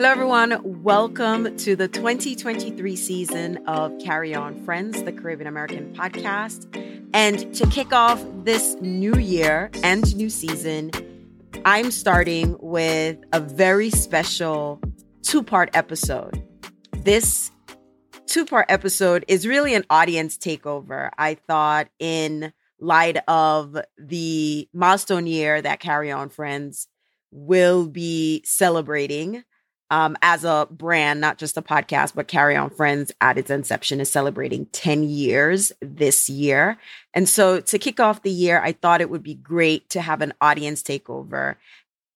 Hello, everyone. Welcome to the 2023 season of Carry On Friends, the Caribbean American podcast. And to kick off this new year and new season, I'm starting with a very special two part episode. This two part episode is really an audience takeover. I thought, in light of the milestone year that Carry On Friends will be celebrating um, as a brand, not just a podcast, but Carry On Friends at its inception is celebrating 10 years this year. And so to kick off the year, I thought it would be great to have an audience takeover.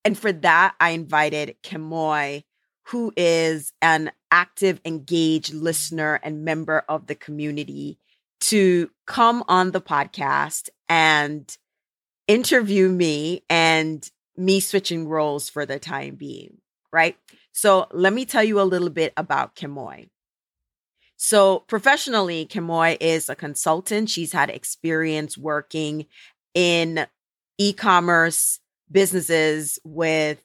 And for that, I invited Kemoy, who is an active, engaged listener and member of the community, to come on the podcast and interview me and me switching roles for the time being, right? So let me tell you a little bit about Kemoy. So professionally, Kemoy is a consultant. She's had experience working in e-commerce businesses with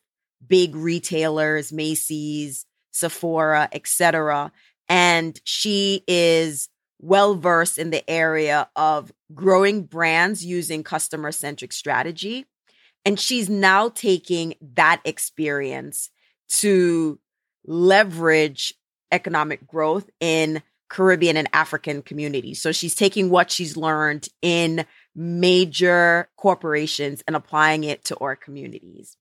big retailers, Macy's, Sephora, etc. And she is well versed in the area of growing brands using customer centric strategy. And she's now taking that experience to leverage economic growth in Caribbean and African communities. So she's taking what she's learned in major corporations and applying it to our communities.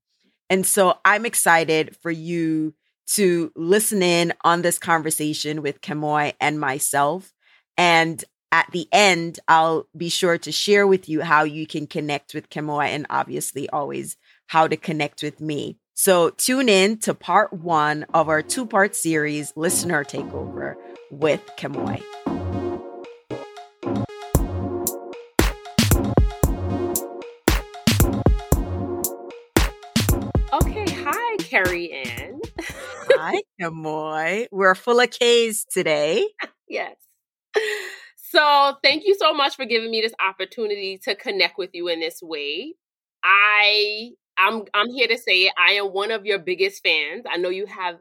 And so I'm excited for you to listen in on this conversation with Kemoy and myself. And at the end, I'll be sure to share with you how you can connect with Kemoy and obviously always how to connect with me. So tune in to part one of our two part series, Listener Takeover with Kemoy. Okay, hi, Carrie Ann. hi, Kemoy. We're full of K's today. yes. So, thank you so much for giving me this opportunity to connect with you in this way. I I'm I'm here to say I am one of your biggest fans. I know you have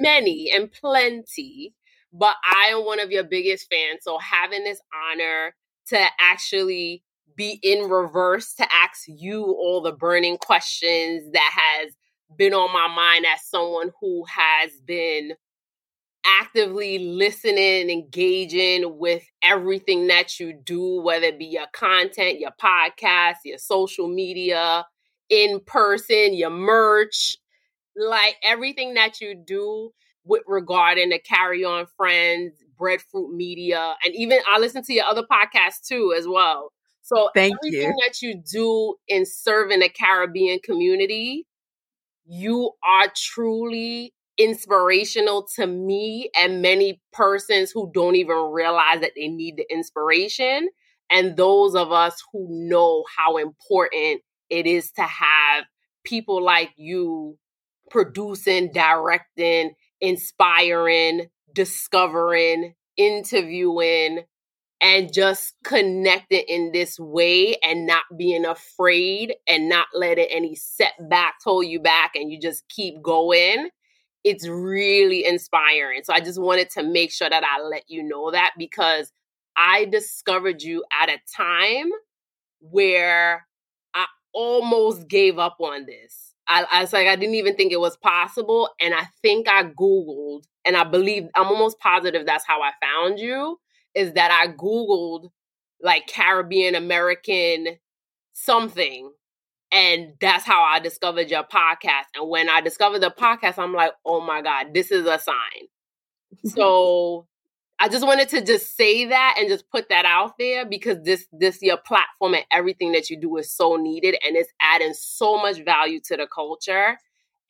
many and plenty, but I am one of your biggest fans. So having this honor to actually be in reverse to ask you all the burning questions that has been on my mind as someone who has been actively listening, engaging with everything that you do, whether it be your content, your podcast, your social media, in person, your merch, like everything that you do with regarding to carry on friends, breadfruit media, and even I listen to your other podcasts too as well. So Thank everything you. that you do in serving the Caribbean community, you are truly inspirational to me and many persons who don't even realize that they need the inspiration and those of us who know how important it is to have people like you producing, directing, inspiring, discovering, interviewing, and just connecting in this way and not being afraid and not letting any setbacks hold you back and you just keep going. It's really inspiring. So I just wanted to make sure that I let you know that because I discovered you at a time where almost gave up on this. I, I was like, I didn't even think it was possible. And I think I Googled, and I believe, I'm almost positive that's how I found you, is that I Googled like Caribbean American something. And that's how I discovered your podcast. And when I discovered the podcast, I'm like, oh my God, this is a sign. so I just wanted to just say that and just put that out there because this this your platform and everything that you do is so needed and it's adding so much value to the culture.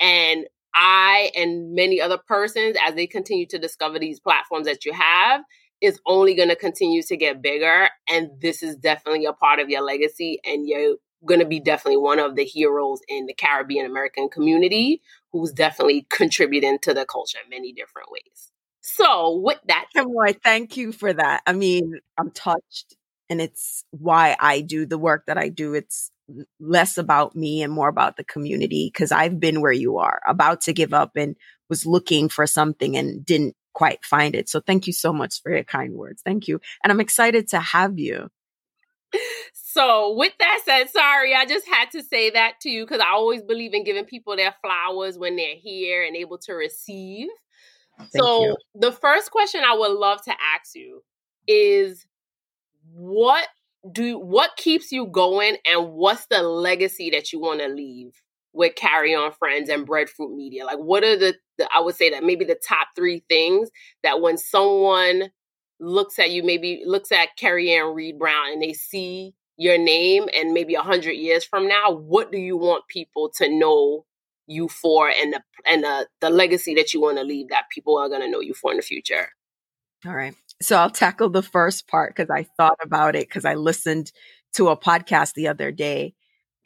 And I and many other persons, as they continue to discover these platforms that you have, is only going to continue to get bigger. And this is definitely a part of your legacy. And you're going to be definitely one of the heroes in the Caribbean American community who's definitely contributing to the culture in many different ways. So, with that, Kemoy, thank you for that. I mean, I'm touched, and it's why I do the work that I do. It's less about me and more about the community because I've been where you are, about to give up and was looking for something and didn't quite find it. So thank you so much for your kind words. Thank you. And I'm excited to have you. So, with that said, sorry, I just had to say that to you because I always believe in giving people their flowers when they're here and able to receive. Thank so, you. the first question I would love to ask you is what do what keeps you going and what's the legacy that you want to leave with carry on friends and breadfruit media like what are the, the i would say that maybe the top three things that when someone looks at you maybe looks at carrie ann reed brown and they see your name and maybe a hundred years from now what do you want people to know you for and the and the, the legacy that you want to leave that people are going to know you for in the future all right so I'll tackle the first part because I thought about it because I listened to a podcast the other day.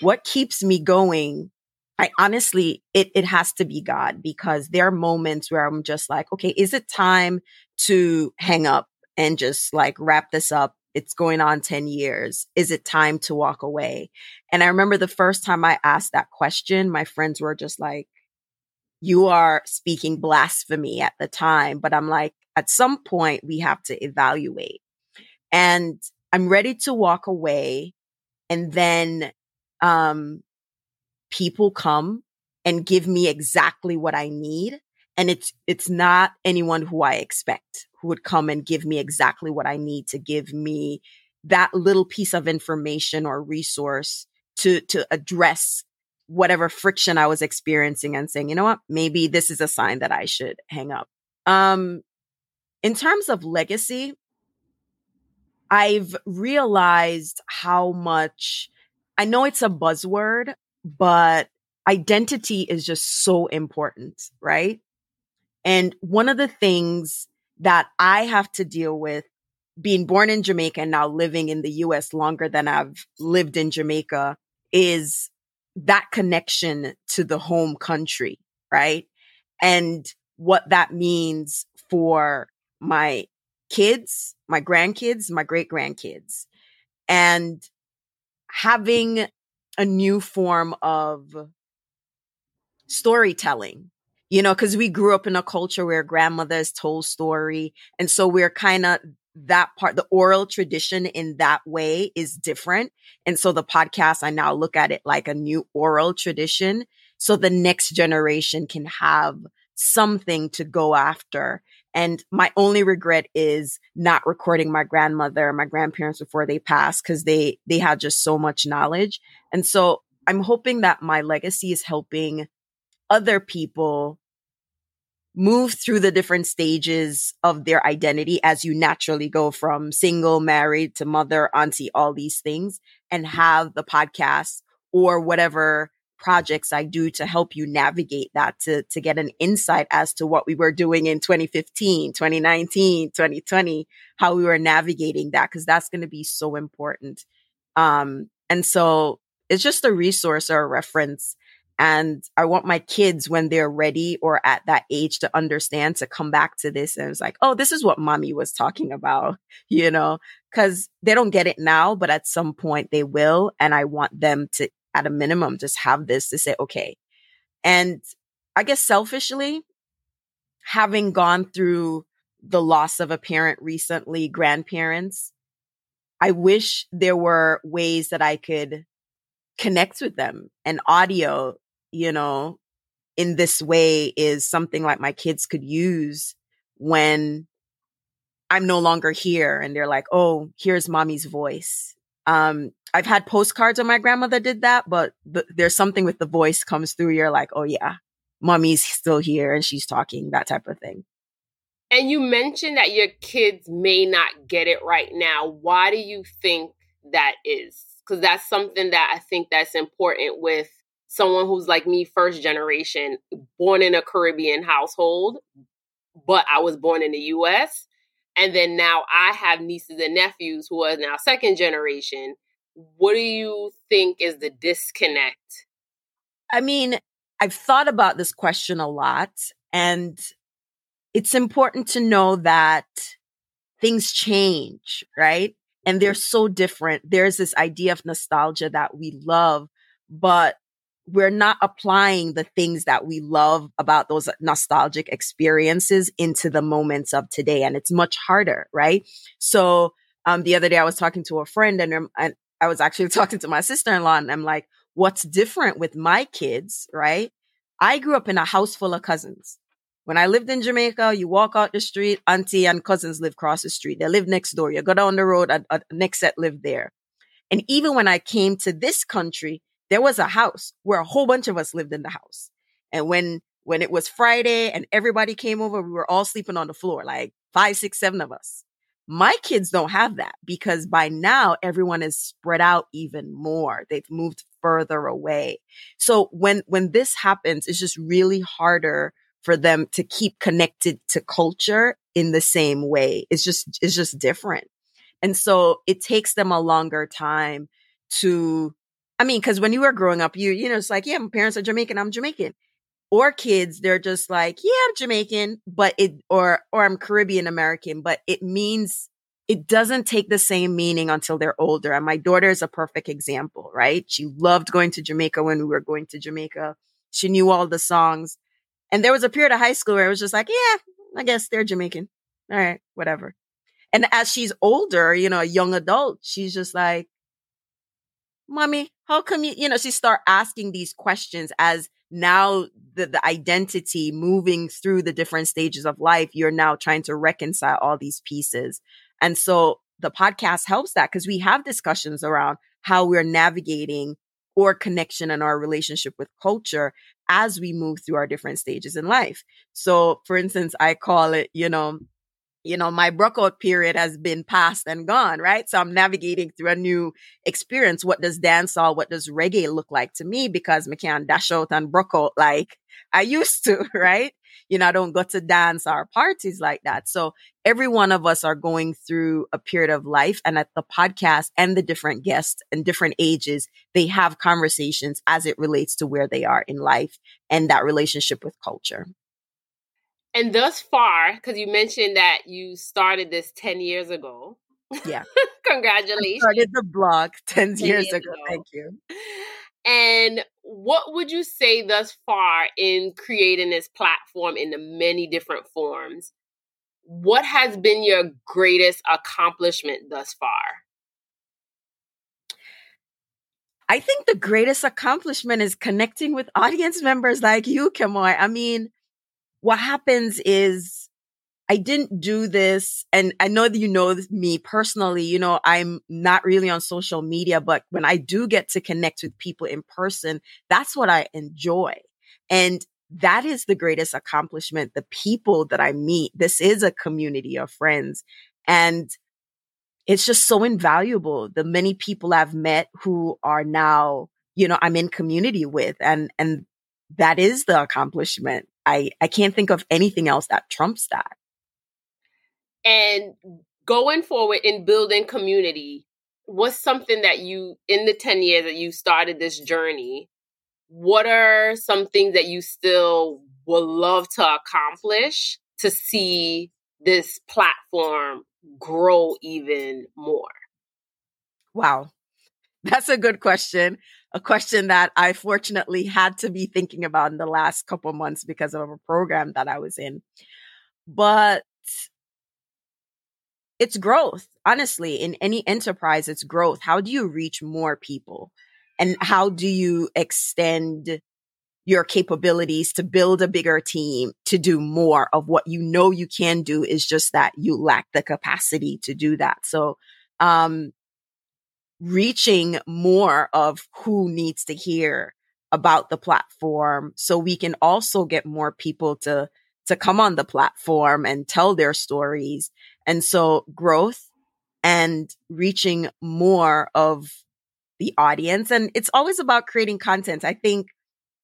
What keeps me going? I honestly, it, it has to be God because there are moments where I'm just like, okay, is it time to hang up and just like wrap this up? It's going on 10 years. Is it time to walk away? And I remember the first time I asked that question, my friends were just like, you are speaking blasphemy at the time. But I'm like, at some point we have to evaluate. And I'm ready to walk away. And then, um, people come and give me exactly what I need. And it's, it's not anyone who I expect who would come and give me exactly what I need to give me that little piece of information or resource to, to address whatever friction I was experiencing and saying, you know what, maybe this is a sign that I should hang up. Um, in terms of legacy, I've realized how much I know it's a buzzword, but identity is just so important, right? And one of the things that I have to deal with being born in Jamaica and now living in the US longer than I've lived in Jamaica is that connection to the home country, right? And what that means for my kids, my grandkids, my great grandkids, and having a new form of storytelling, you know, because we grew up in a culture where grandmothers told story. And so we're kind of that part, the oral tradition in that way is different. And so the podcast, I now look at it like a new oral tradition. So the next generation can have something to go after. And my only regret is not recording my grandmother, my grandparents before they passed because they, they had just so much knowledge. And so I'm hoping that my legacy is helping other people move through the different stages of their identity as you naturally go from single, married to mother, auntie, all these things and have the podcast or whatever projects I do to help you navigate that to, to get an insight as to what we were doing in 2015, 2019, 2020, how we were navigating that. Cause that's going to be so important. Um, and so it's just a resource or a reference and I want my kids when they're ready or at that age to understand to come back to this and it's like, oh, this is what mommy was talking about, you know, cause they don't get it now, but at some point they will. And I want them to, at a minimum, just have this to say, okay. And I guess selfishly, having gone through the loss of a parent recently, grandparents, I wish there were ways that I could connect with them and audio you know, in this way is something like my kids could use when I'm no longer here and they're like, oh, here's mommy's voice. Um, I've had postcards when my grandmother did that, but th- there's something with the voice comes through. You're like, oh yeah, mommy's still here and she's talking, that type of thing. And you mentioned that your kids may not get it right now. Why do you think that is? Because that's something that I think that's important with someone who's like me, first generation, born in a Caribbean household, but I was born in the US. And then now I have nieces and nephews who are now second generation. What do you think is the disconnect? I mean, I've thought about this question a lot, and it's important to know that things change, right? and they're so different. There's this idea of nostalgia that we love, but we're not applying the things that we love about those nostalgic experiences into the moments of today. And it's much harder, right? So, um, the other day I was talking to a friend and, and I was actually talking to my sister in law and I'm like, what's different with my kids, right? I grew up in a house full of cousins. When I lived in Jamaica, you walk out the street, auntie and cousins live across the street. They live next door. You go down the road, a, a next set lived there. And even when I came to this country, there was a house where a whole bunch of us lived in the house. And when when it was Friday and everybody came over, we were all sleeping on the floor, like five, six, seven of us. My kids don't have that because by now everyone is spread out even more. They've moved further away. So when, when this happens, it's just really harder for them to keep connected to culture in the same way. It's just, it's just different. And so it takes them a longer time to, I mean, cause when you were growing up, you, you know, it's like, yeah, my parents are Jamaican. I'm Jamaican or kids, they're just like, yeah, I'm Jamaican, but it, or, or I'm Caribbean American, but it means it doesn't take the same meaning until they're older. And my daughter is a perfect example, right? She loved going to Jamaica when we were going to Jamaica. She knew all the songs. And there was a period of high school where it was just like, yeah, I guess they're Jamaican. All right, whatever. And as she's older, you know, a young adult, she's just like, mommy, how come you, you know, she start asking these questions as now the, the identity moving through the different stages of life, you're now trying to reconcile all these pieces. And so the podcast helps that because we have discussions around how we're navigating or connection and our relationship with culture as we move through our different stages in life. So for instance, I call it, you know, you know, my breakout period has been past and gone, right? So I'm navigating through a new experience. What does dance dancehall, what does reggae look like to me? Because I can't dash out and breakout like I used to, right? You know, I don't go to dance or parties like that. So every one of us are going through a period of life and at the podcast and the different guests and different ages, they have conversations as it relates to where they are in life and that relationship with culture. And thus far, because you mentioned that you started this 10 years ago. Yeah. Congratulations. I started the blog 10, 10 years, years ago. ago. Thank you. And what would you say thus far in creating this platform in the many different forms? What has been your greatest accomplishment thus far? I think the greatest accomplishment is connecting with audience members like you, Kemoy. I mean, what happens is I didn't do this. And I know that you know me personally, you know, I'm not really on social media, but when I do get to connect with people in person, that's what I enjoy. And that is the greatest accomplishment. The people that I meet, this is a community of friends. And it's just so invaluable. The many people I've met who are now, you know, I'm in community with and, and that is the accomplishment. I, I can't think of anything else that trumps that. And going forward in building community, what's something that you, in the 10 years that you started this journey, what are some things that you still would love to accomplish to see this platform grow even more? Wow. That's a good question. A question that I fortunately had to be thinking about in the last couple months because of a program that I was in. But it's growth. Honestly, in any enterprise, it's growth. How do you reach more people? And how do you extend your capabilities to build a bigger team to do more of what you know you can do is just that you lack the capacity to do that. So, um, reaching more of who needs to hear about the platform so we can also get more people to to come on the platform and tell their stories. And so growth and reaching more of the audience. And it's always about creating content. I think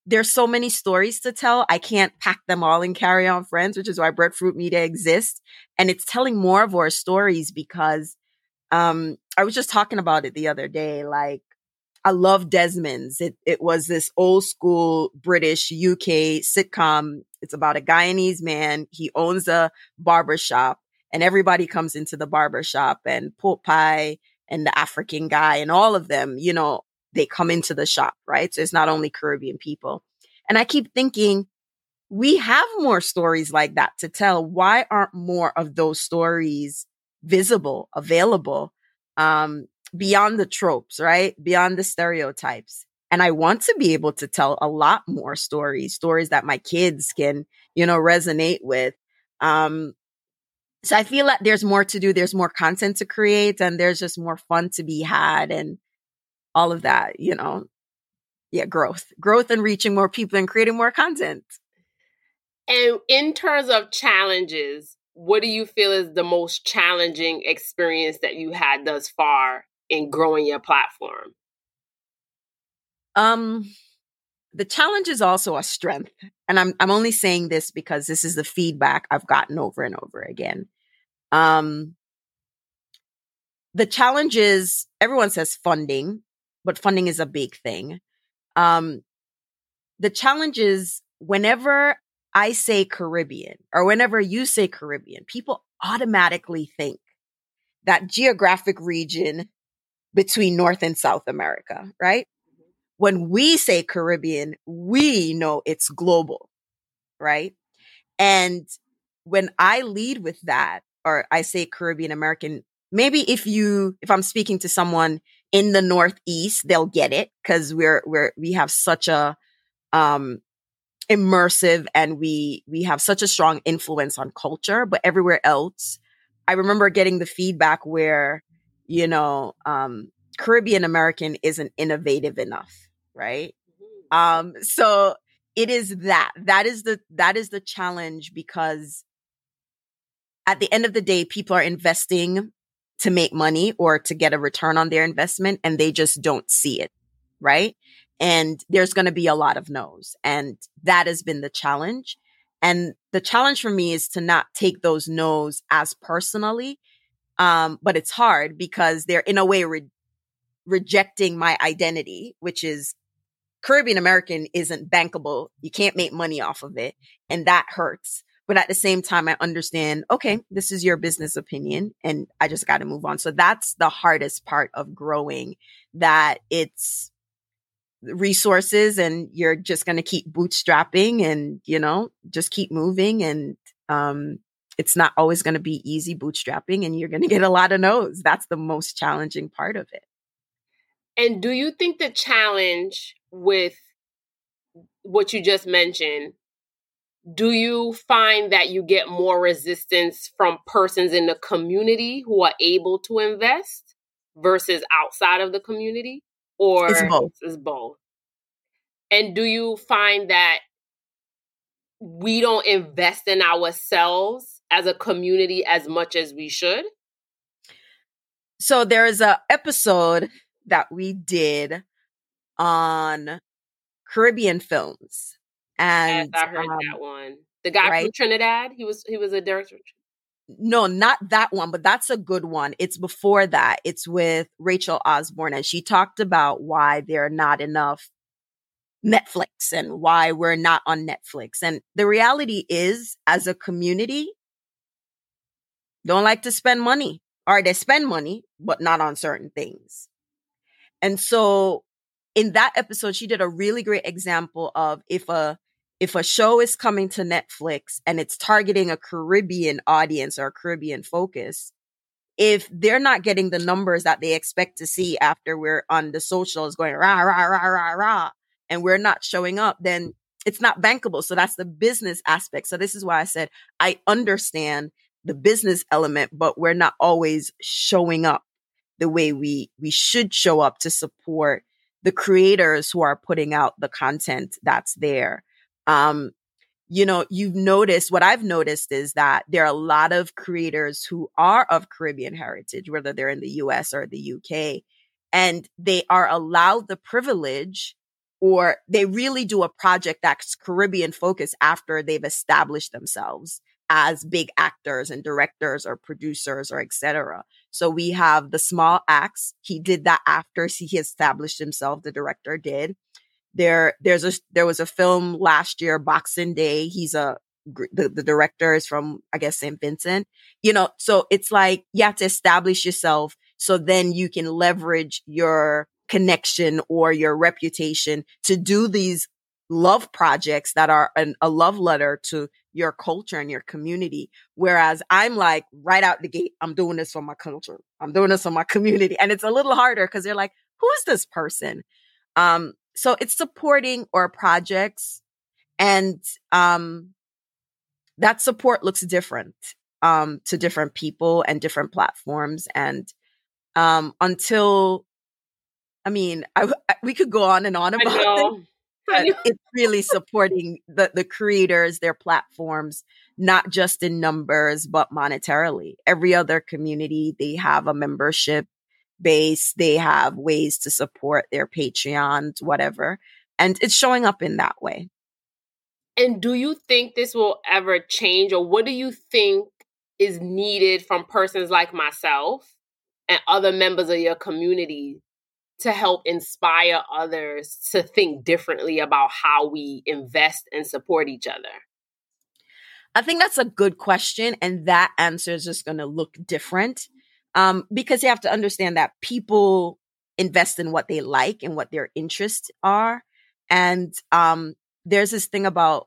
there's so many stories to tell. I can't pack them all in Carry On Friends, which is why Breadfruit Media exists. And it's telling more of our stories because um, I was just talking about it the other day. Like, I love Desmond's. It it was this old school British UK sitcom. It's about a Guyanese man. He owns a barber shop and everybody comes into the barber shop and Porkpie and the African guy and all of them, you know, they come into the shop, right? So it's not only Caribbean people. And I keep thinking, we have more stories like that to tell. Why aren't more of those stories visible, available, um, beyond the tropes, right? Beyond the stereotypes. And I want to be able to tell a lot more stories, stories that my kids can, you know, resonate with. Um, so I feel like there's more to do. There's more content to create and there's just more fun to be had and all of that, you know. Yeah, growth, growth and reaching more people and creating more content. And in terms of challenges, what do you feel is the most challenging experience that you had thus far in growing your platform? Um, the challenge is also a strength. And I'm I'm only saying this because this is the feedback I've gotten over and over again. Um the challenge is everyone says funding, but funding is a big thing. Um the challenge is whenever I say Caribbean or whenever you say Caribbean, people automatically think that geographic region between North and South America, right? when we say Caribbean, we know it's global, right? And when I lead with that, or I say Caribbean American, maybe if you, if I'm speaking to someone in the Northeast, they'll get it because we're, we're, we have such a, um, immersive and we, we have such a strong influence on culture, but everywhere else, I remember getting the feedback where, you know, um, Caribbean American isn't innovative enough right? Mm-hmm. Um, so it is that, that is the, that is the challenge because at the end of the day, people are investing to make money or to get a return on their investment and they just don't see it. Right. And there's going to be a lot of no's. And that has been the challenge. And the challenge for me is to not take those no's as personally. Um, but it's hard because they're in a way re- rejecting my identity, which is Caribbean American isn't bankable. You can't make money off of it. And that hurts. But at the same time, I understand, okay, this is your business opinion and I just got to move on. So that's the hardest part of growing that it's resources and you're just going to keep bootstrapping and, you know, just keep moving. And, um, it's not always going to be easy bootstrapping and you're going to get a lot of no's. That's the most challenging part of it. And do you think the challenge with what you just mentioned, do you find that you get more resistance from persons in the community who are able to invest versus outside of the community? Or it's both. It's both. And do you find that we don't invest in ourselves as a community as much as we should? So there's a episode that we did on Caribbean films. And yes, I heard um, that one. The guy right? from Trinidad, he was he was a director. No, not that one, but that's a good one. It's before that. It's with Rachel Osborne, and she talked about why there are not enough Netflix and why we're not on Netflix. And the reality is, as a community, don't like to spend money, or they spend money, but not on certain things. And so in that episode, she did a really great example of if a if a show is coming to Netflix and it's targeting a Caribbean audience or Caribbean focus, if they're not getting the numbers that they expect to see after we're on the socials going rah rah rah rah rah, and we're not showing up, then it's not bankable. So that's the business aspect. So this is why I said I understand the business element, but we're not always showing up the way we we should show up to support the creators who are putting out the content that's there. Um, you know, you've noticed what I've noticed is that there are a lot of creators who are of Caribbean heritage, whether they're in the US or the UK, and they are allowed the privilege or they really do a project that's Caribbean focused after they've established themselves as big actors and directors or producers or etc. So we have the Small Axe. He did that after he established himself. The director did. There, there's a there was a film last year, Boxing Day. He's a the, the director is from I guess St. Vincent. You know, so it's like you have to establish yourself. So then you can leverage your connection or your reputation to do these love projects that are an, a love letter to your culture and your community. Whereas I'm like right out the gate, I'm doing this for my culture. I'm doing this for my community. And it's a little harder because they're like, who is this person? Um, so it's supporting our projects and, um, that support looks different, um, to different people and different platforms. And, um, until, I mean, I, I we could go on and on about it it's really supporting the, the creators, their platforms, not just in numbers, but monetarily. Every other community, they have a membership base. They have ways to support their Patreons, whatever. And it's showing up in that way. And do you think this will ever change, or what do you think is needed from persons like myself and other members of your community to help inspire others to think differently about how we invest and support each other? I think that's a good question. And that answer is just going to look different um, because you have to understand that people invest in what they like and what their interests are. And um, there's this thing about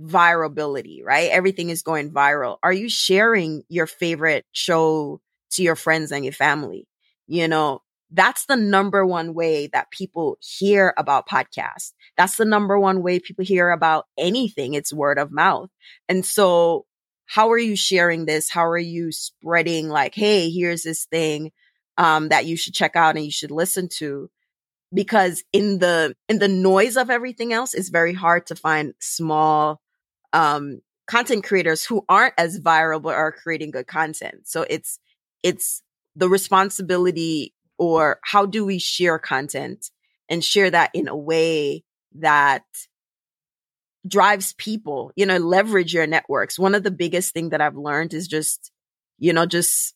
virability, right? Everything is going viral. Are you sharing your favorite show to your friends and your family? You know, that's the number one way that people hear about podcasts. That's the number one way people hear about anything. It's word of mouth. And so how are you sharing this? How are you spreading like, Hey, here's this thing, um, that you should check out and you should listen to? Because in the, in the noise of everything else, it's very hard to find small, um, content creators who aren't as viral but are creating good content. So it's, it's the responsibility or how do we share content and share that in a way that drives people, you know, leverage your networks. One of the biggest thing that I've learned is just, you know, just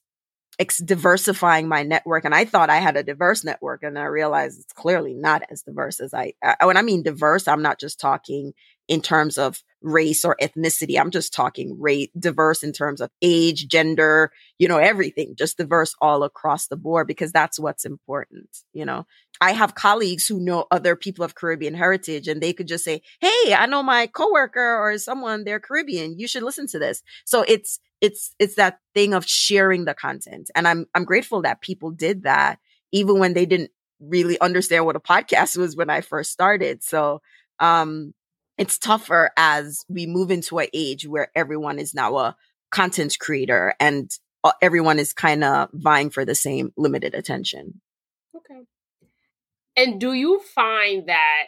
ex- diversifying my network. And I thought I had a diverse network and I realized it's clearly not as diverse as I, I when I mean diverse, I'm not just talking in terms of race or ethnicity. I'm just talking rate diverse in terms of age, gender, you know, everything, just diverse all across the board because that's what's important. You know, I have colleagues who know other people of Caribbean heritage and they could just say, Hey, I know my coworker or someone, they're Caribbean. You should listen to this. So it's, it's, it's that thing of sharing the content. And I'm, I'm grateful that people did that even when they didn't really understand what a podcast was when I first started. So, um, it's tougher as we move into an age where everyone is now a content creator and uh, everyone is kind of vying for the same limited attention. Okay. And do you find that,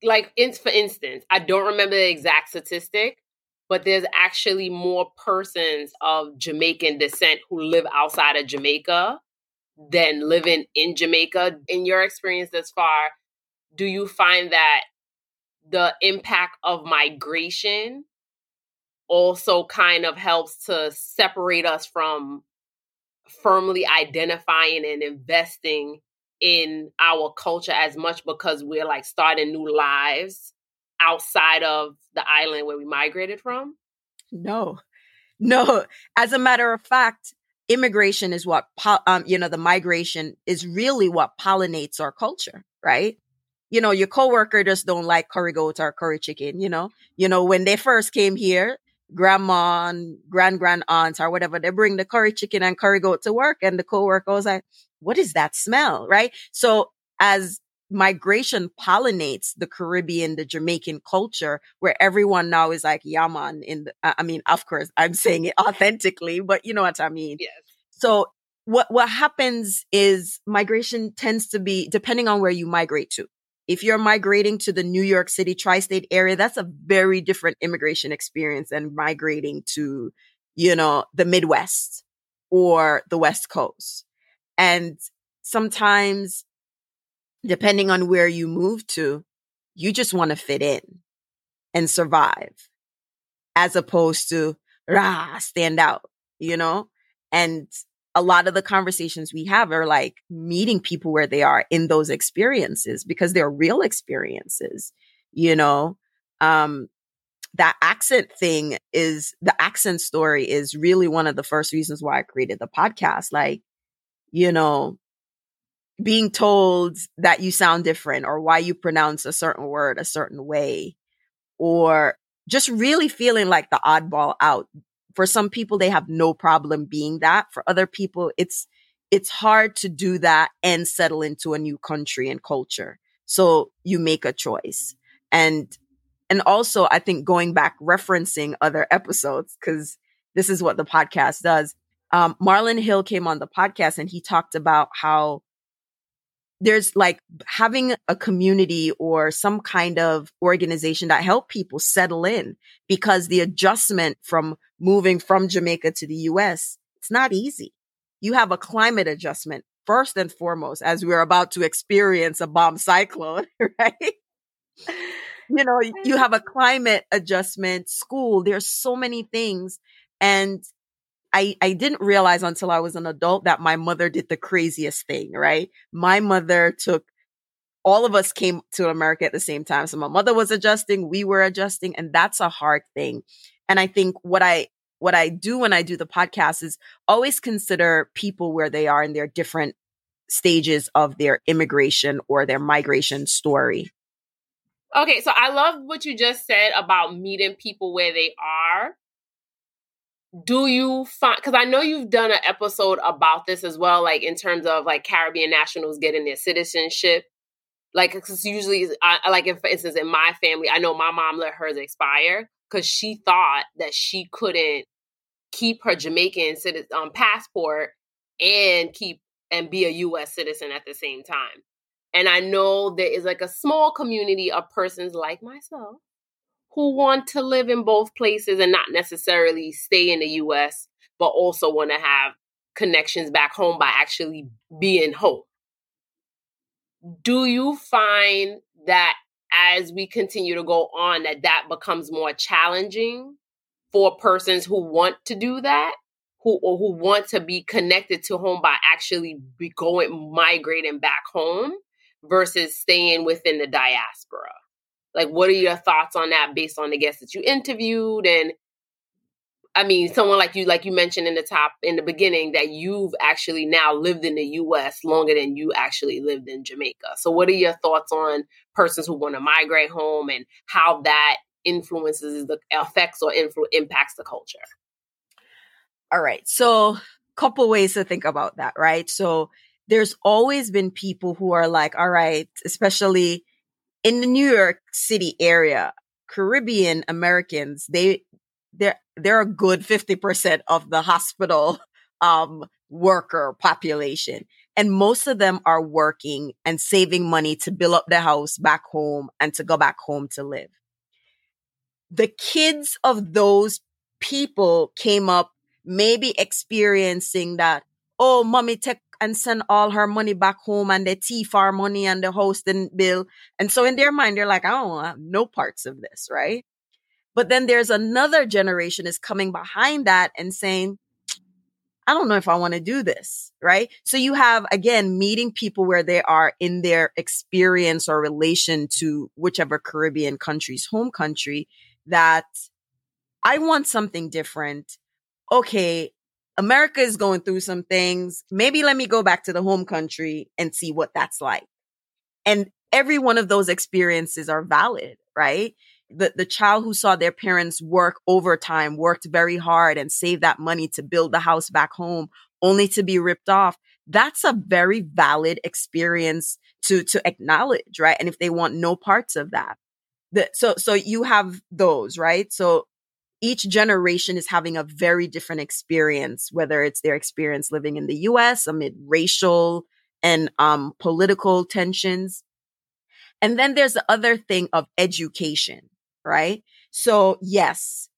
like, in, for instance, I don't remember the exact statistic, but there's actually more persons of Jamaican descent who live outside of Jamaica than living in Jamaica. In your experience thus far, do you find that the impact of migration also kind of helps to separate us from firmly identifying and investing in our culture as much because we're like starting new lives outside of the island where we migrated from? No, no. As a matter of fact, immigration is what, um, you know, the migration is really what pollinates our culture, right? You know, your coworker just don't like curry goat or curry chicken, you know. You know, when they first came here, grandma and grand grand aunts or whatever, they bring the curry chicken and curry goat to work and the coworker was like, what is that smell? Right. So as migration pollinates the Caribbean, the Jamaican culture, where everyone now is like yaman in the, I mean, of course, I'm saying it authentically, but you know what I mean? Yes. So what, what happens is migration tends to be, depending on where you migrate to, if you're migrating to the New York City tri-state area, that's a very different immigration experience than migrating to, you know, the Midwest or the West Coast. And sometimes depending on where you move to, you just want to fit in and survive as opposed to rah, stand out, you know? And a lot of the conversations we have are like meeting people where they are in those experiences because they're real experiences, you know? Um, that accent thing is the accent story is really one of the first reasons why I created the podcast. Like you know, being told that you sound different or why you pronounce a certain word a certain way or just really feeling like the oddball out. For some people, they have no problem being that. For other people, it's, it's hard to do that and settle into a new country and culture. So you make a choice. And, and also I think going back, referencing other episodes, cause this is what the podcast does. Um, Marlon Hill came on the podcast and he talked about how there's like having a community or some kind of organization that help people settle in because the adjustment from moving from Jamaica to the US, it's not easy. You have a climate adjustment first and foremost as we're about to experience a bomb cyclone, right? you know, you have a climate adjustment, school, there's so many things and I, I didn't realize until I was an adult that my mother did the craziest thing, right? My mother took all of us came to America at the same time. So my mother was adjusting, we were adjusting, and that's a hard thing. And I think what I what I do when I do the podcast is always consider people where they are in their different stages of their immigration or their migration story. Okay, so I love what you just said about meeting people where they are do you find because i know you've done an episode about this as well like in terms of like caribbean nationals getting their citizenship? Like because usually I, like if, for instance in my family i know my mom let hers expire because she thought that she couldn't keep her jamaican citizen um, passport and keep and be a us citizen at the same time. And i know there is like a small community of persons like myself who want to live in both places and not necessarily stay in the US, but also want to have connections back home by actually being home. Do you find that as we continue to go on that that becomes more challenging for persons who want to do that? Who, or who want to be connected to home by actually be going migrating back home versus staying within the diaspora like, what are your thoughts on that based on the guests that you interviewed? And I mean, someone like you, like you mentioned in the top, in the beginning, that you've actually now lived in the US longer than you actually lived in Jamaica. So, what are your thoughts on persons who want to migrate home and how that influences the affects or influ- impacts the culture? All right. So, couple ways to think about that, right? So, there's always been people who are like, all right, especially in the New York City area, Caribbean Americans, they they're they're a good 50% of the hospital um worker population. And most of them are working and saving money to build up their house back home and to go back home to live. The kids of those people came up maybe experiencing that, oh, mommy take and send all her money back home and the tea our money and the hosting bill. And so in their mind, they're like, I don't want no parts of this, right? But then there's another generation is coming behind that and saying, I don't know if I want to do this, right? So you have again meeting people where they are in their experience or relation to whichever Caribbean country's home country that I want something different. Okay, America is going through some things. Maybe let me go back to the home country and see what that's like. And every one of those experiences are valid, right? The, the child who saw their parents work overtime, worked very hard and saved that money to build the house back home only to be ripped off. That's a very valid experience to, to acknowledge, right? And if they want no parts of that, the, so, so you have those, right? So each generation is having a very different experience, whether it's their experience living in the US amid racial and um, political tensions. And then there's the other thing of education, right? So, yes,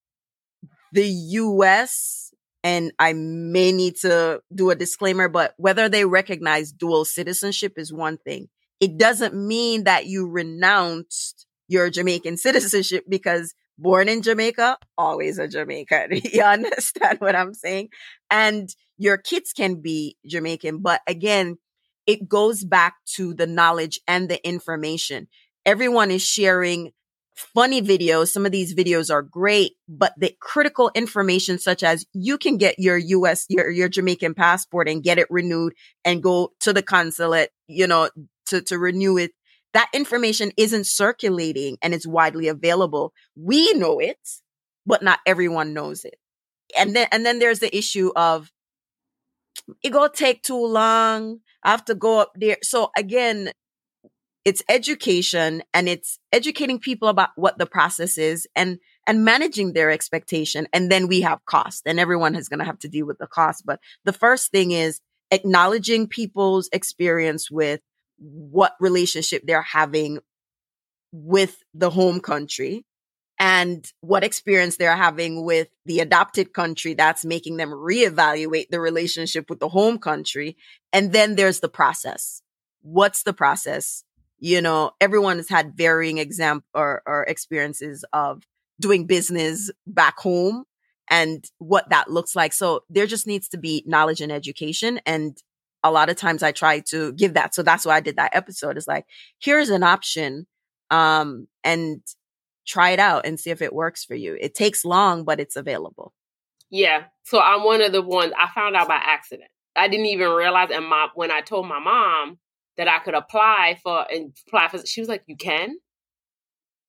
the US, and I may need to do a disclaimer, but whether they recognize dual citizenship is one thing. It doesn't mean that you renounced your Jamaican citizenship because born in Jamaica, always a Jamaican. you understand what I'm saying? And your kids can be Jamaican, but again, it goes back to the knowledge and the information. Everyone is sharing funny videos. Some of these videos are great, but the critical information such as you can get your US, your, your Jamaican passport and get it renewed and go to the consulate, you know, to, to renew it. That information isn't circulating and it's widely available. We know it, but not everyone knows it. And then, and then there's the issue of it gonna take too long. I have to go up there. So again, it's education and it's educating people about what the process is and and managing their expectation and then we have cost and everyone is going to have to deal with the cost but the first thing is acknowledging people's experience with what relationship they're having with the home country and what experience they're having with the adopted country that's making them reevaluate the relationship with the home country and then there's the process what's the process you know, everyone has had varying exam or, or experiences of doing business back home and what that looks like. So there just needs to be knowledge and education. And a lot of times I try to give that. So that's why I did that episode. Is like, here's an option. Um, and try it out and see if it works for you. It takes long, but it's available. Yeah. So I'm one of the ones I found out by accident. I didn't even realize. And my, when I told my mom, that I could apply for and apply for. She was like, "You can."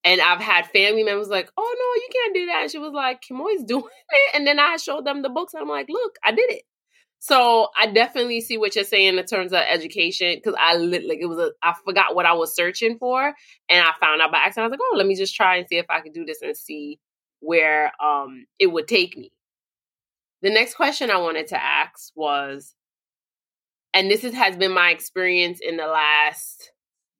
And I've had family members like, "Oh no, you can't do that." And she was like, "Kemoy's doing it," and then I showed them the books. And I'm like, "Look, I did it." So I definitely see what you're saying in terms of education because I like it was a I forgot what I was searching for and I found out by accident. I was like, oh, let me just try and see if I could do this and see where um it would take me. The next question I wanted to ask was and this is, has been my experience in the last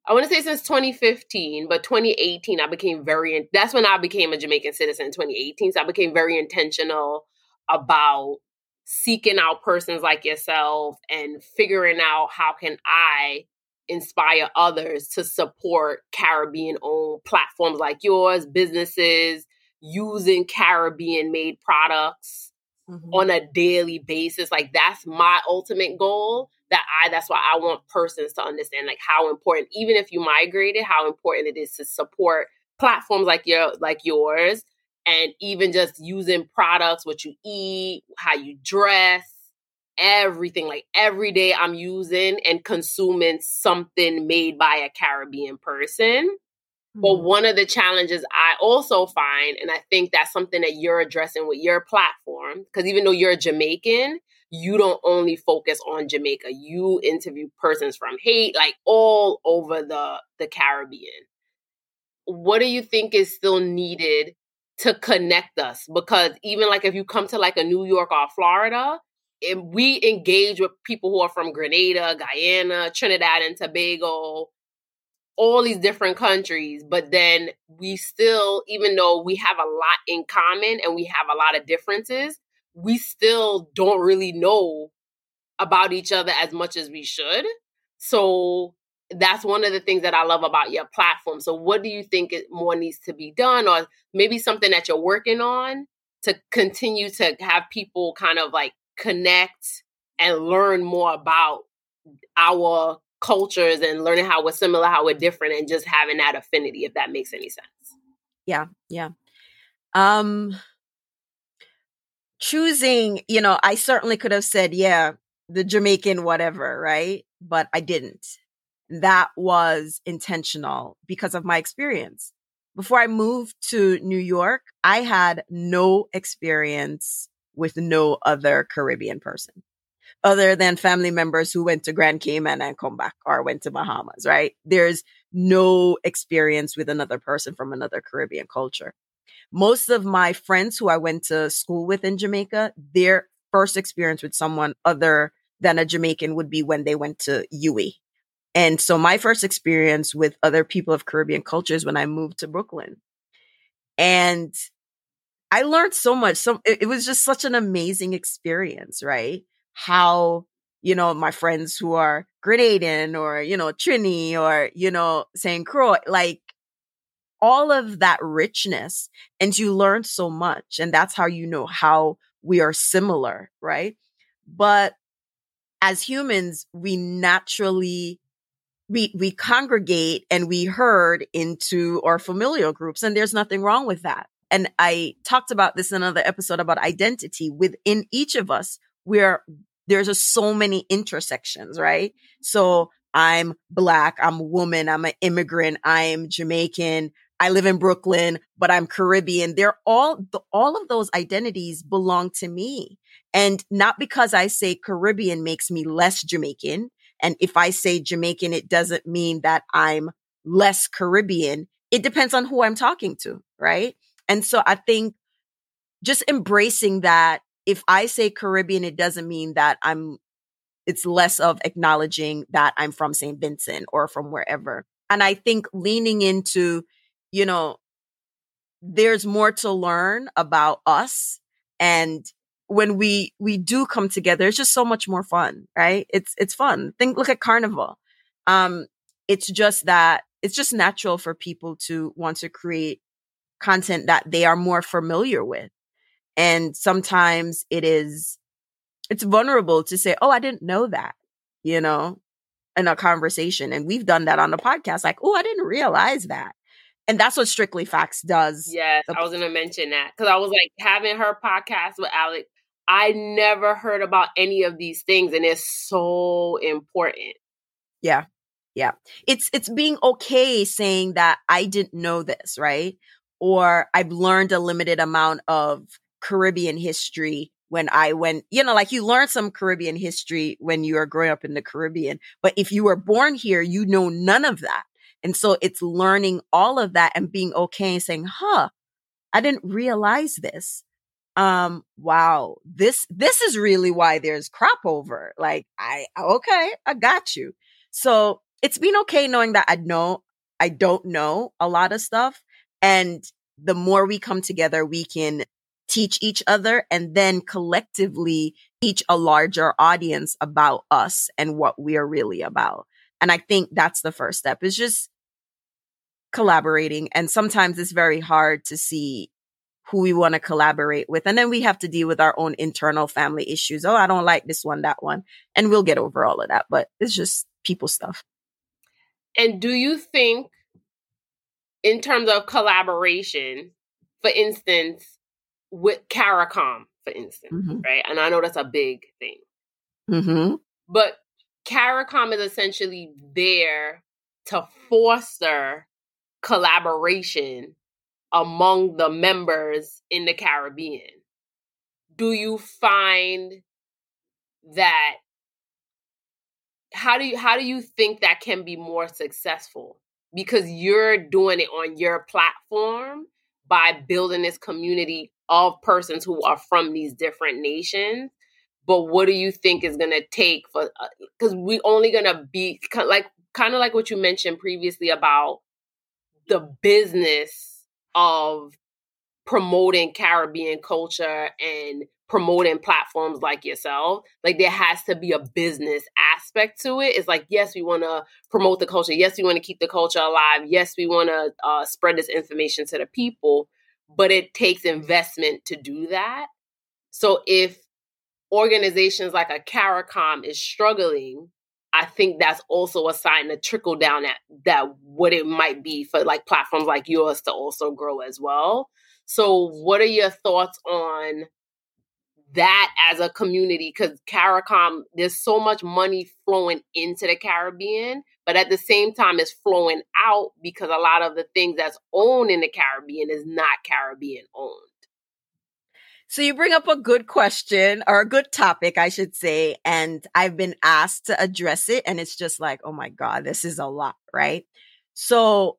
I want to say since 2015, but 2018, I became very, that's when I became a Jamaican citizen in 2018. So I became very intentional about seeking out persons like yourself and figuring out how can I inspire others to support Caribbean owned platforms like yours, businesses using Caribbean made products mm-hmm. on a daily basis. Like that's my ultimate goal that I that's why I want persons to understand like how important even if you migrated how important it is to support platforms like your like yours and even just using products what you eat how you dress everything like every day I'm using and consuming something made by a Caribbean person but mm-hmm. one of the challenges I also find, and I think that's something that you're addressing with your platform, because even though you're Jamaican, you don't only focus on Jamaica. You interview persons from Haiti, like all over the, the Caribbean. What do you think is still needed to connect us? Because even like if you come to like a New York or Florida, and we engage with people who are from Grenada, Guyana, Trinidad and Tobago, all these different countries, but then we still, even though we have a lot in common and we have a lot of differences, we still don't really know about each other as much as we should. So that's one of the things that I love about your platform. So what do you think more needs to be done or maybe something that you're working on to continue to have people kind of like connect and learn more about our cultures and learning how we're similar, how we're different and just having that affinity if that makes any sense. Yeah, yeah. Um choosing, you know, I certainly could have said, yeah, the Jamaican whatever, right? But I didn't. That was intentional because of my experience. Before I moved to New York, I had no experience with no other Caribbean person other than family members who went to Grand Cayman and come back or went to Bahamas, right? There's no experience with another person from another Caribbean culture most of my friends who I went to school with in Jamaica, their first experience with someone other than a Jamaican would be when they went to UWI. And so my first experience with other people of Caribbean cultures when I moved to Brooklyn. And I learned so much. So it, it was just such an amazing experience, right? How, you know, my friends who are Grenadian or, you know, Trini or, you know, St. Croix, like all of that richness and you learn so much. And that's how you know how we are similar, right? But as humans, we naturally we we congregate and we herd into our familial groups and there's nothing wrong with that. And i talked about this in another episode about identity. Within each of us where there's just so many intersections right? So i'm black i'm a woman i'm an immigrant i'm jamaican i live in brooklyn but i'm caribbean. They're all all of those identities belong to me. And not because i say caribbean makes me less jamaican and if I say Jamaican, it doesn't mean that I'm less Caribbean. It depends on who I'm talking to, right? And so I think just embracing that if I say Caribbean, it doesn't mean that I'm, it's less of acknowledging that I'm from St. Vincent or from wherever. And I think leaning into, you know, there's more to learn about us and when we we do come together it's just so much more fun right? It's it's fun. Think look at carnival. Um it's just that it's just natural for people to want to create content that they are more familiar with. And sometimes it is it's vulnerable to say oh i didn't know that you know in a conversation. And we've done that on the podcast like oh i didn't realize that. And that's what strictly facts does. Yes i was gonna mention that because i was like having her podcast with alex I never heard about any of these things and it's so important. Yeah. Yeah. It's it's being okay saying that I didn't know this, right? Or I've learned a limited amount of Caribbean history when I went, you know, like you learn some Caribbean history when you are growing up in the Caribbean, but if you were born here, you know none of that. And so it's learning all of that and being okay and saying, huh, I didn't realize this um, wow, this, this is really why there's crop over. Like, I, okay, I got you. So it's been okay knowing that I know, I don't know a lot of stuff. And the more we come together, we can teach each other and then collectively teach a larger audience about us and what we are really about. And I think that's the first step is just collaborating. And sometimes it's very hard to see who we want to collaborate with. And then we have to deal with our own internal family issues. Oh, I don't like this one, that one. And we'll get over all of that. But it's just people stuff. And do you think, in terms of collaboration, for instance, with CARICOM, for instance, mm-hmm. right? And I know that's a big thing. Mm-hmm. But CARICOM is essentially there to foster collaboration among the members in the Caribbean. Do you find that how do you how do you think that can be more successful? Because you're doing it on your platform by building this community of persons who are from these different nations but what do you think is going to take for because uh, we only going to be like kind of like what you mentioned previously about the business of promoting Caribbean culture and promoting platforms like yourself. Like there has to be a business aspect to it. It's like, yes, we want to promote the culture. Yes, we want to keep the culture alive. Yes, we want to uh, spread this information to the people, but it takes investment to do that. So if organizations like a CARICOM is struggling, I think that's also a sign to trickle down that that what it might be for like platforms like yours to also grow as well. So what are your thoughts on that as a community? Because CARICOM, there's so much money flowing into the Caribbean, but at the same time it's flowing out because a lot of the things that's owned in the Caribbean is not Caribbean owned. So you bring up a good question or a good topic, I should say. And I've been asked to address it. And it's just like, oh my God, this is a lot, right? So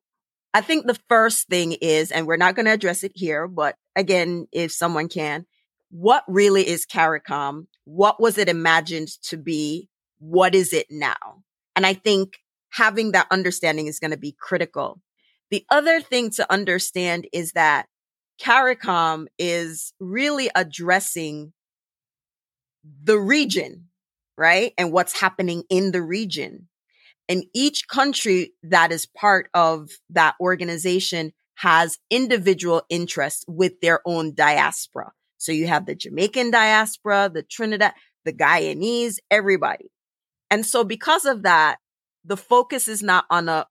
I think the first thing is, and we're not going to address it here, but again, if someone can, what really is CARICOM? What was it imagined to be? What is it now? And I think having that understanding is going to be critical. The other thing to understand is that CARICOM is really addressing the region, right? And what's happening in the region. And each country that is part of that organization has individual interests with their own diaspora. So you have the Jamaican diaspora, the Trinidad, the Guyanese, everybody. And so because of that, the focus is not on a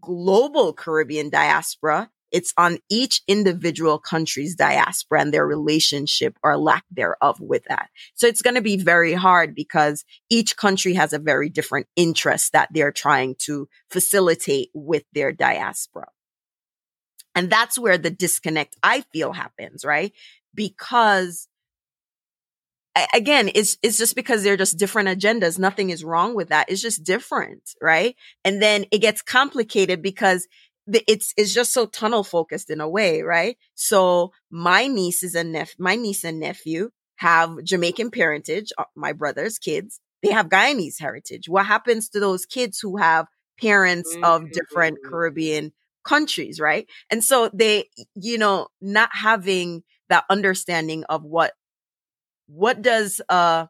global Caribbean diaspora. It's on each individual country's diaspora and their relationship or lack thereof with that. So it's going to be very hard because each country has a very different interest that they're trying to facilitate with their diaspora. And that's where the disconnect I feel happens, right? Because again, it's, it's just because they're just different agendas. Nothing is wrong with that. It's just different, right? And then it gets complicated because it's, it's just so tunnel focused in a way, right? So my nieces and nephew, my niece and nephew have Jamaican parentage, uh, my brother's kids. They have Guyanese heritage. What happens to those kids who have parents mm-hmm. of different mm-hmm. Caribbean countries, right? And so they, you know, not having that understanding of what what does uh,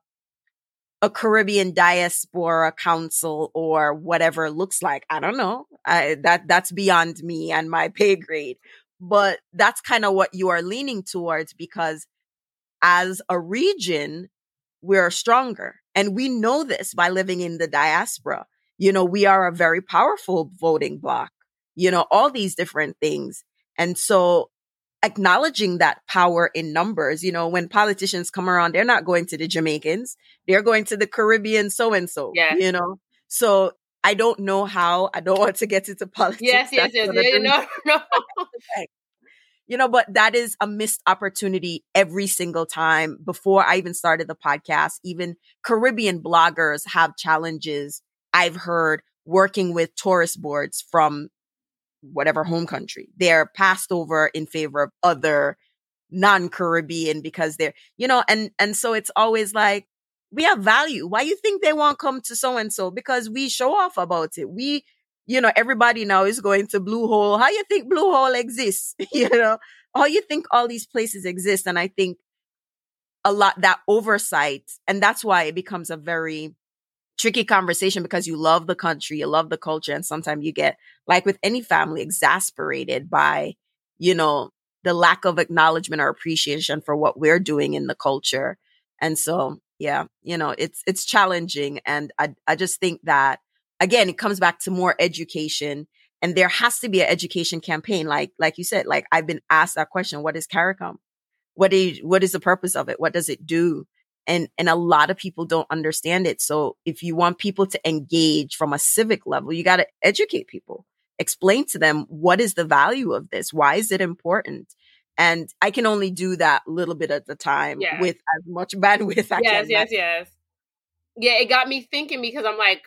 a Caribbean diaspora council or whatever looks like. I don't know. I, that that's beyond me and my pay grade. But that's kind of what you are leaning towards because as a region, we're stronger. And we know this by living in the diaspora. You know, we are a very powerful voting bloc, you know, all these different things. And so acknowledging that power in numbers. You know, when politicians come around, they're not going to the Jamaicans, they're going to the Caribbean so and so. Yeah. You know, so I don't know how. I don't want to get into politics. Yes, yes, yes. Yeah, no. you know, but that is a missed opportunity every single time. Before I even started the podcast, even Caribbean bloggers have challenges I've heard working with tourist boards from whatever home country. They're passed over in favor of other non-Caribbean because they're, you know, and, and so it's always like, we have value. Why you think they won't come to so and so? Because we show off about it. We, you know, everybody now is going to Blue Hole. How you think Blue Hole exists? you know, how you think all these places exist? And I think a lot that oversight, and that's why it becomes a very tricky conversation because you love the country, you love the culture, and sometimes you get, like with any family, exasperated by, you know, the lack of acknowledgement or appreciation for what we're doing in the culture. And so, yeah, you know, it's it's challenging. And I I just think that again, it comes back to more education. And there has to be an education campaign. Like, like you said, like I've been asked that question, what is CARICOM? What is, what is the purpose of it? What does it do? And and a lot of people don't understand it. So if you want people to engage from a civic level you got to educate people. Explain to them what is the value of this? Why is it important? And i can only do that little bit at the time yes. with as much bandwidth I yes yes yes. Yeah it got me thinking because i'm like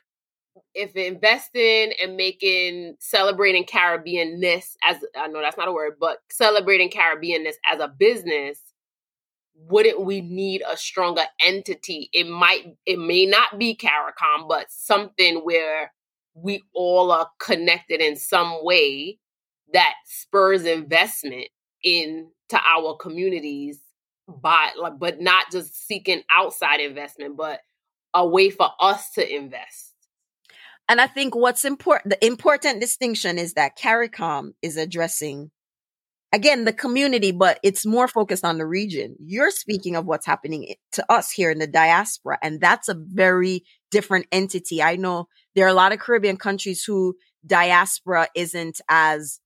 if investing and making celebrating caribbeanness as i know that's not a word but celebrating caribbeanness as a business wouldn't we need a stronger entity? It might, it may not be CARICOM, but something where we all are connected in some way that spurs investment into our communities by like but not just seeking outside investment but a way for us to invest and i think what's important the important distinction is that caricom is addressing again, the community, but it's more focused on the region. You're speaking of what's happening to us here in the diaspora, and that's a very different entity. I know there are a lot of Caribbean countries who diaspora isn't as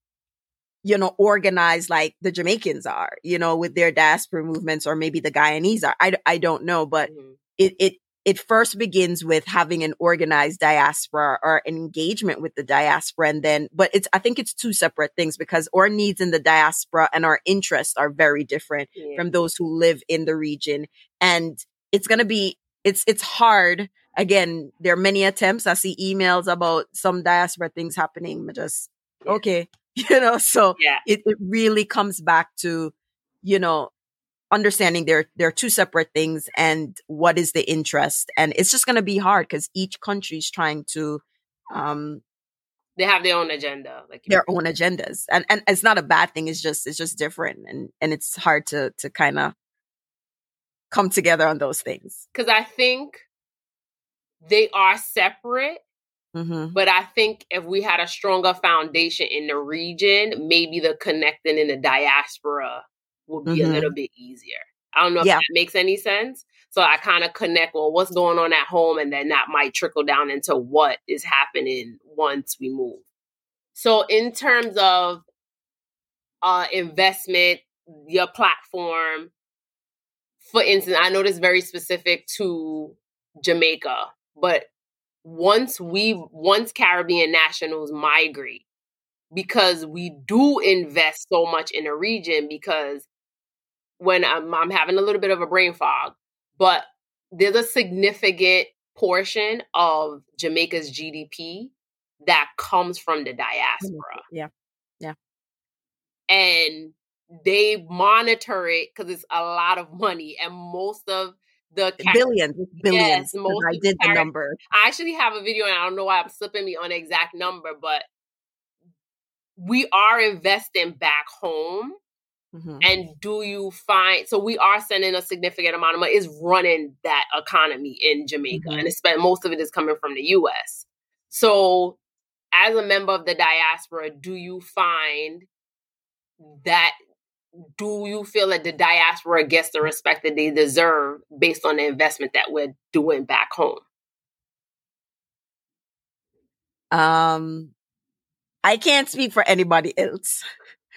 you know, organized like the Jamaicans are, you know, with their diaspora movements, or maybe the Guyanese are. I, I don't know, but mm-hmm. it, it it first begins with having an organized diaspora or an engagement with the diaspora. And then, but it's, I think it's two separate things because our needs in the diaspora and our interests are very different yeah. from those who live in the region. And it's going to be, it's, it's hard. Again, there are many attempts. I see emails about some diaspora things happening. Just, yeah. okay. You know, so yeah. it, it really comes back to, you know, understanding they're they're two separate things and what is the interest. And it's just going to be hard because each country is trying to um they have their own agenda like their own agendas. And and it's not a bad thing it's just it's just different. And and it's hard to to kind of come together on those things. Because i think they are separate mm-hmm. but i think if we had a stronger foundation in the region maybe the connecting in the diaspora will be mm-hmm. a little bit easier. I don't know if yeah. that makes any sense. So I kind of connect, well, what's going on at home? And then that might trickle down into what is happening once we move. So in terms of uh, investment, your platform, for instance, I know this very specific to Jamaica, but once we once Caribbean nationals migrate, because we do invest so much in a region because when I'm, I'm having a little bit of a brain fog but there's a significant portion of Jamaica's GDP that comes from the diaspora. Yeah. Yeah. And they monitor it because it's a lot of money. And most of the uh, billions, billions. Yes, most I did the number. I actually have a video, and I don't know why I'm slipping me on the exact number, but we are investing back home Mm-hmm. And do you find so we are sending a significant amount of money is running that economy in Jamaica, mm-hmm. and it's spent most of it is coming from the U.S. So, as a member of the diaspora, do you find that do you feel that the diaspora gets the respect that they deserve based on the investment that we're doing back home? Um, I can't speak for anybody else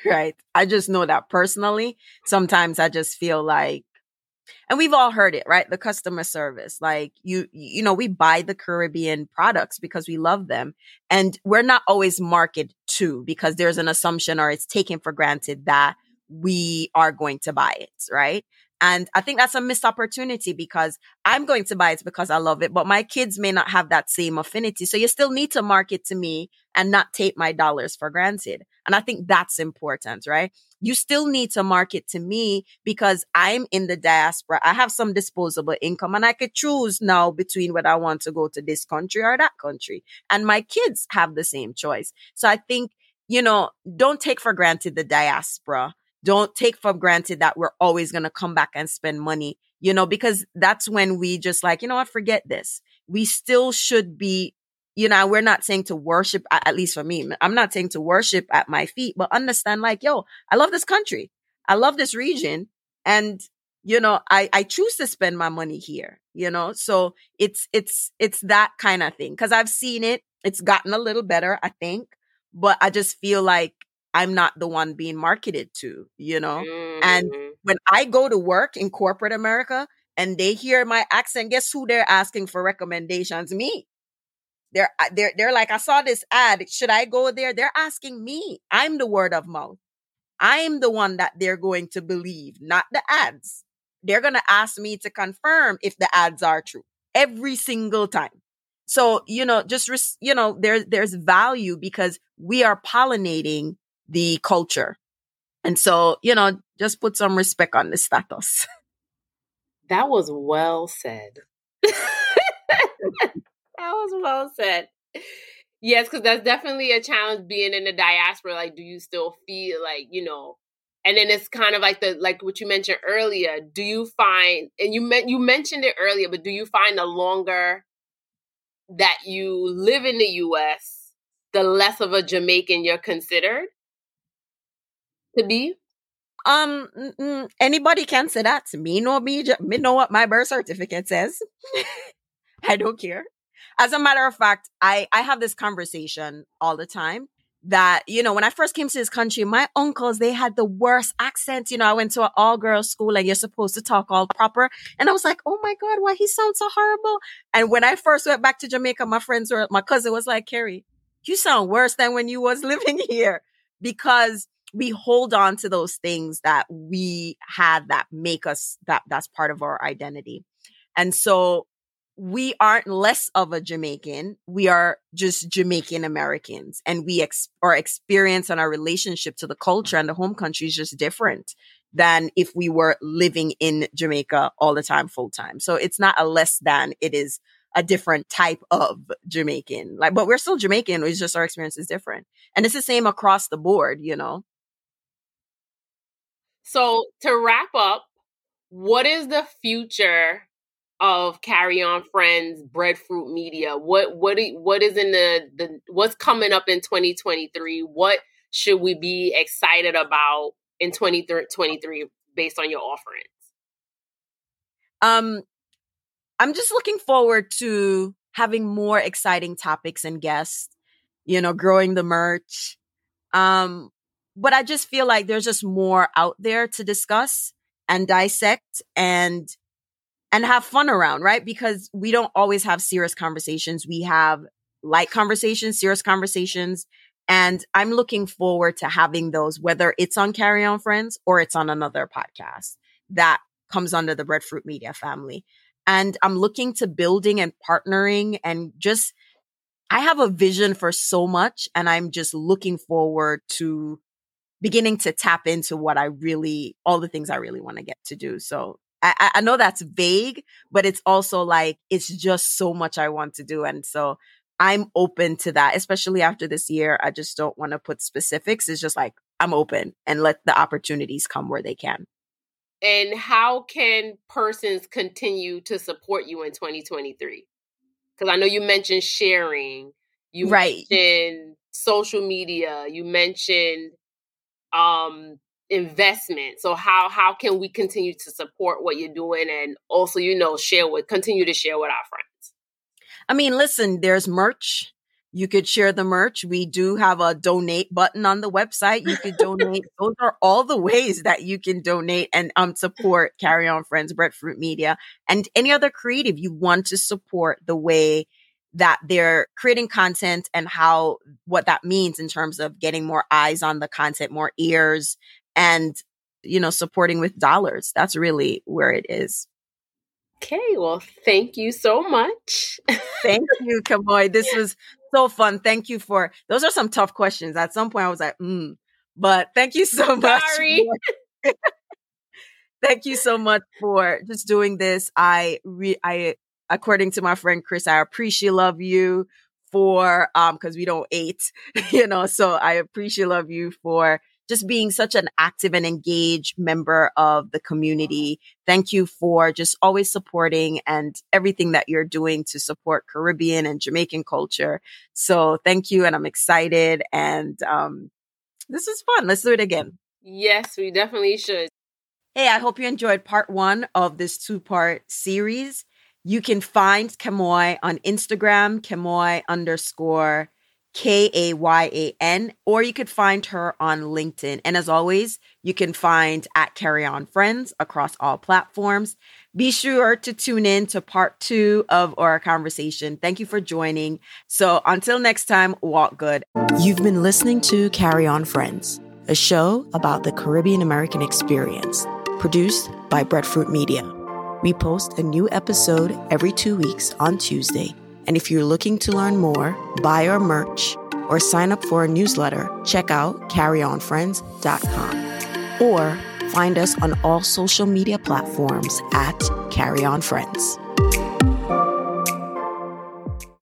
right? I just know that personally. Sometimes I just feel like, and we've all heard it, right? The customer service, like you, you know, we buy the Caribbean products because we love them and we're not always marketed to because there's an assumption or it's taken for granted that we are going to buy it, right? And I think that's a missed opportunity because I'm going to buy it because I love it, but my kids may not have that same affinity. So you still need to market to me and not take my dollars for granted. And I think that's important, right? You still need to market to me because I'm in the diaspora. I have some disposable income and I could choose now between whether I want to go to this country or that country. And my kids have the same choice. So I think, you know, don't take for granted the diaspora don't take for granted that we're always going to come back and spend money, you know, because that's when we just like, you know what, forget this. We still should be, you know, we're not saying to worship, at least for me, I'm not saying to worship at my feet, but understand like, yo, I love this country. I love this region. And, you know, I, I choose to spend my money here, you know, so it's, it's, it's that kind of thing. Cause I've seen it. It's gotten a little better, I think, but I just feel like I'm not the one being marketed to, you know? Mm-hmm. And when I go to work in corporate America and they hear my accent, guess who they're asking for recommendations? Me. They're uh, they're they're like, I saw this ad. Should I go there? They're asking me. I'm the word of mouth. I'm the one that they're going to believe, not the ads. They're gonna ask me to confirm if the ads are true every single time. So, you know, just, you know, there's, there's value because we are pollinating the culture. And so, you know, just put some respect on the status. That was well said. that was well said. Yes, because that's definitely a challenge being in the diaspora. Like, do you still feel like, you know, and then it's kind of like the like what you mentioned earlier. Do you find and you meant you mentioned it earlier, but do you find the longer that you live in the US, the less of a Jamaican you're considered? To be? Um, anybody can say that. Me know me, me know what my birth certificate says. I don't care. As a matter of fact, I I have this conversation all the time that you know when I first came to this country, my uncles they had the worst accent. You know, I went to an all girls school and you're supposed to talk all proper, and I was like, oh my god, why he sounds so horrible. And when I first went back to Jamaica, my friends were my cousin was like, Carrie, you sound worse than when you was living here because we hold on to those things that we had that make us that that's part of our identity. And so we aren't less of a Jamaican. We are just Jamaican Americans and we ex- our experience and our relationship to the culture and the home country is just different than if we were living in Jamaica all the time, full time. So it's not a less than, it is a different type of Jamaican. Like, but we're still Jamaican. It's just our experience is different. And it's the same across the board, you know? So to wrap up, what is the future of Carry On Friends Breadfruit Media? What what what is in the the what's coming up in 2023? What should we be excited about in 2023 based on your offerings? Um, I'm just looking forward to having more exciting topics and guests, you know, growing the merch. Um, but I just feel like there's just more out there to discuss and dissect and and have fun around, right? Because we don't always have serious conversations. We have light conversations, serious conversations. And I'm looking forward to having those, whether it's on Carry On Friends or it's on another podcast that comes under the Breadfruit Media family. And I'm looking to building and partnering and just, I have a vision for so much and I'm just looking forward to beginning to tap into what I really, all the things I really want to get to do. So I, I know that's vague, but it's also like, it's just so much I want to do. And so I'm open to that, especially after this year. I just don't want to put specifics. It's just like, I'm open and let the opportunities come where they can. And how can persons continue to support you in 2023? Because I know you mentioned sharing, you right. mentioned social media, you mentioned um investment. So how how can we continue to support what you're doing and also, you know, share with continue to share with our friends? I mean, listen, there's merch. You could share the merch. We do have a donate button on the website. You could donate. Those are all the ways that you can donate and um support Carry On Friends, Breadfruit Media, and any other creative you want to support the way that they're creating content and how what that means in terms of getting more eyes on the content, more ears, and you know supporting with dollars. That's really where it is. Okay, well, thank you so much. thank you, Kemoy. This was so fun. Thank you for those are some tough questions. At some point, I was like, mm, but thank you so much. Sorry. thank you so much for just doing this. I re- I according to my friend Chris, I appreciate love you for um because we don't eat, you know. So I appreciate love you for just being such an active and engaged member of the community. Thank you for just always supporting and everything that you're doing to support Caribbean and Jamaican culture. So thank you. And I'm excited. And um, this is fun. Let's do it again. Yes, we definitely should. Hey, I hope you enjoyed part one of this two part series. You can find Kemoy on Instagram, Kemoy underscore K A Y A N, or you could find her on LinkedIn. And as always, you can find at Carry On Friends across all platforms. Be sure to tune in to part two of our conversation. Thank you for joining. So until next time, walk good. You've been listening to Carry On Friends, a show about the Caribbean American experience, produced by Breadfruit Media. We post a new episode every two weeks on Tuesday. And if you're looking to learn more, buy our merch, or sign up for a newsletter, check out carryonfriends.com or find us on all social media platforms at Carry On Friends.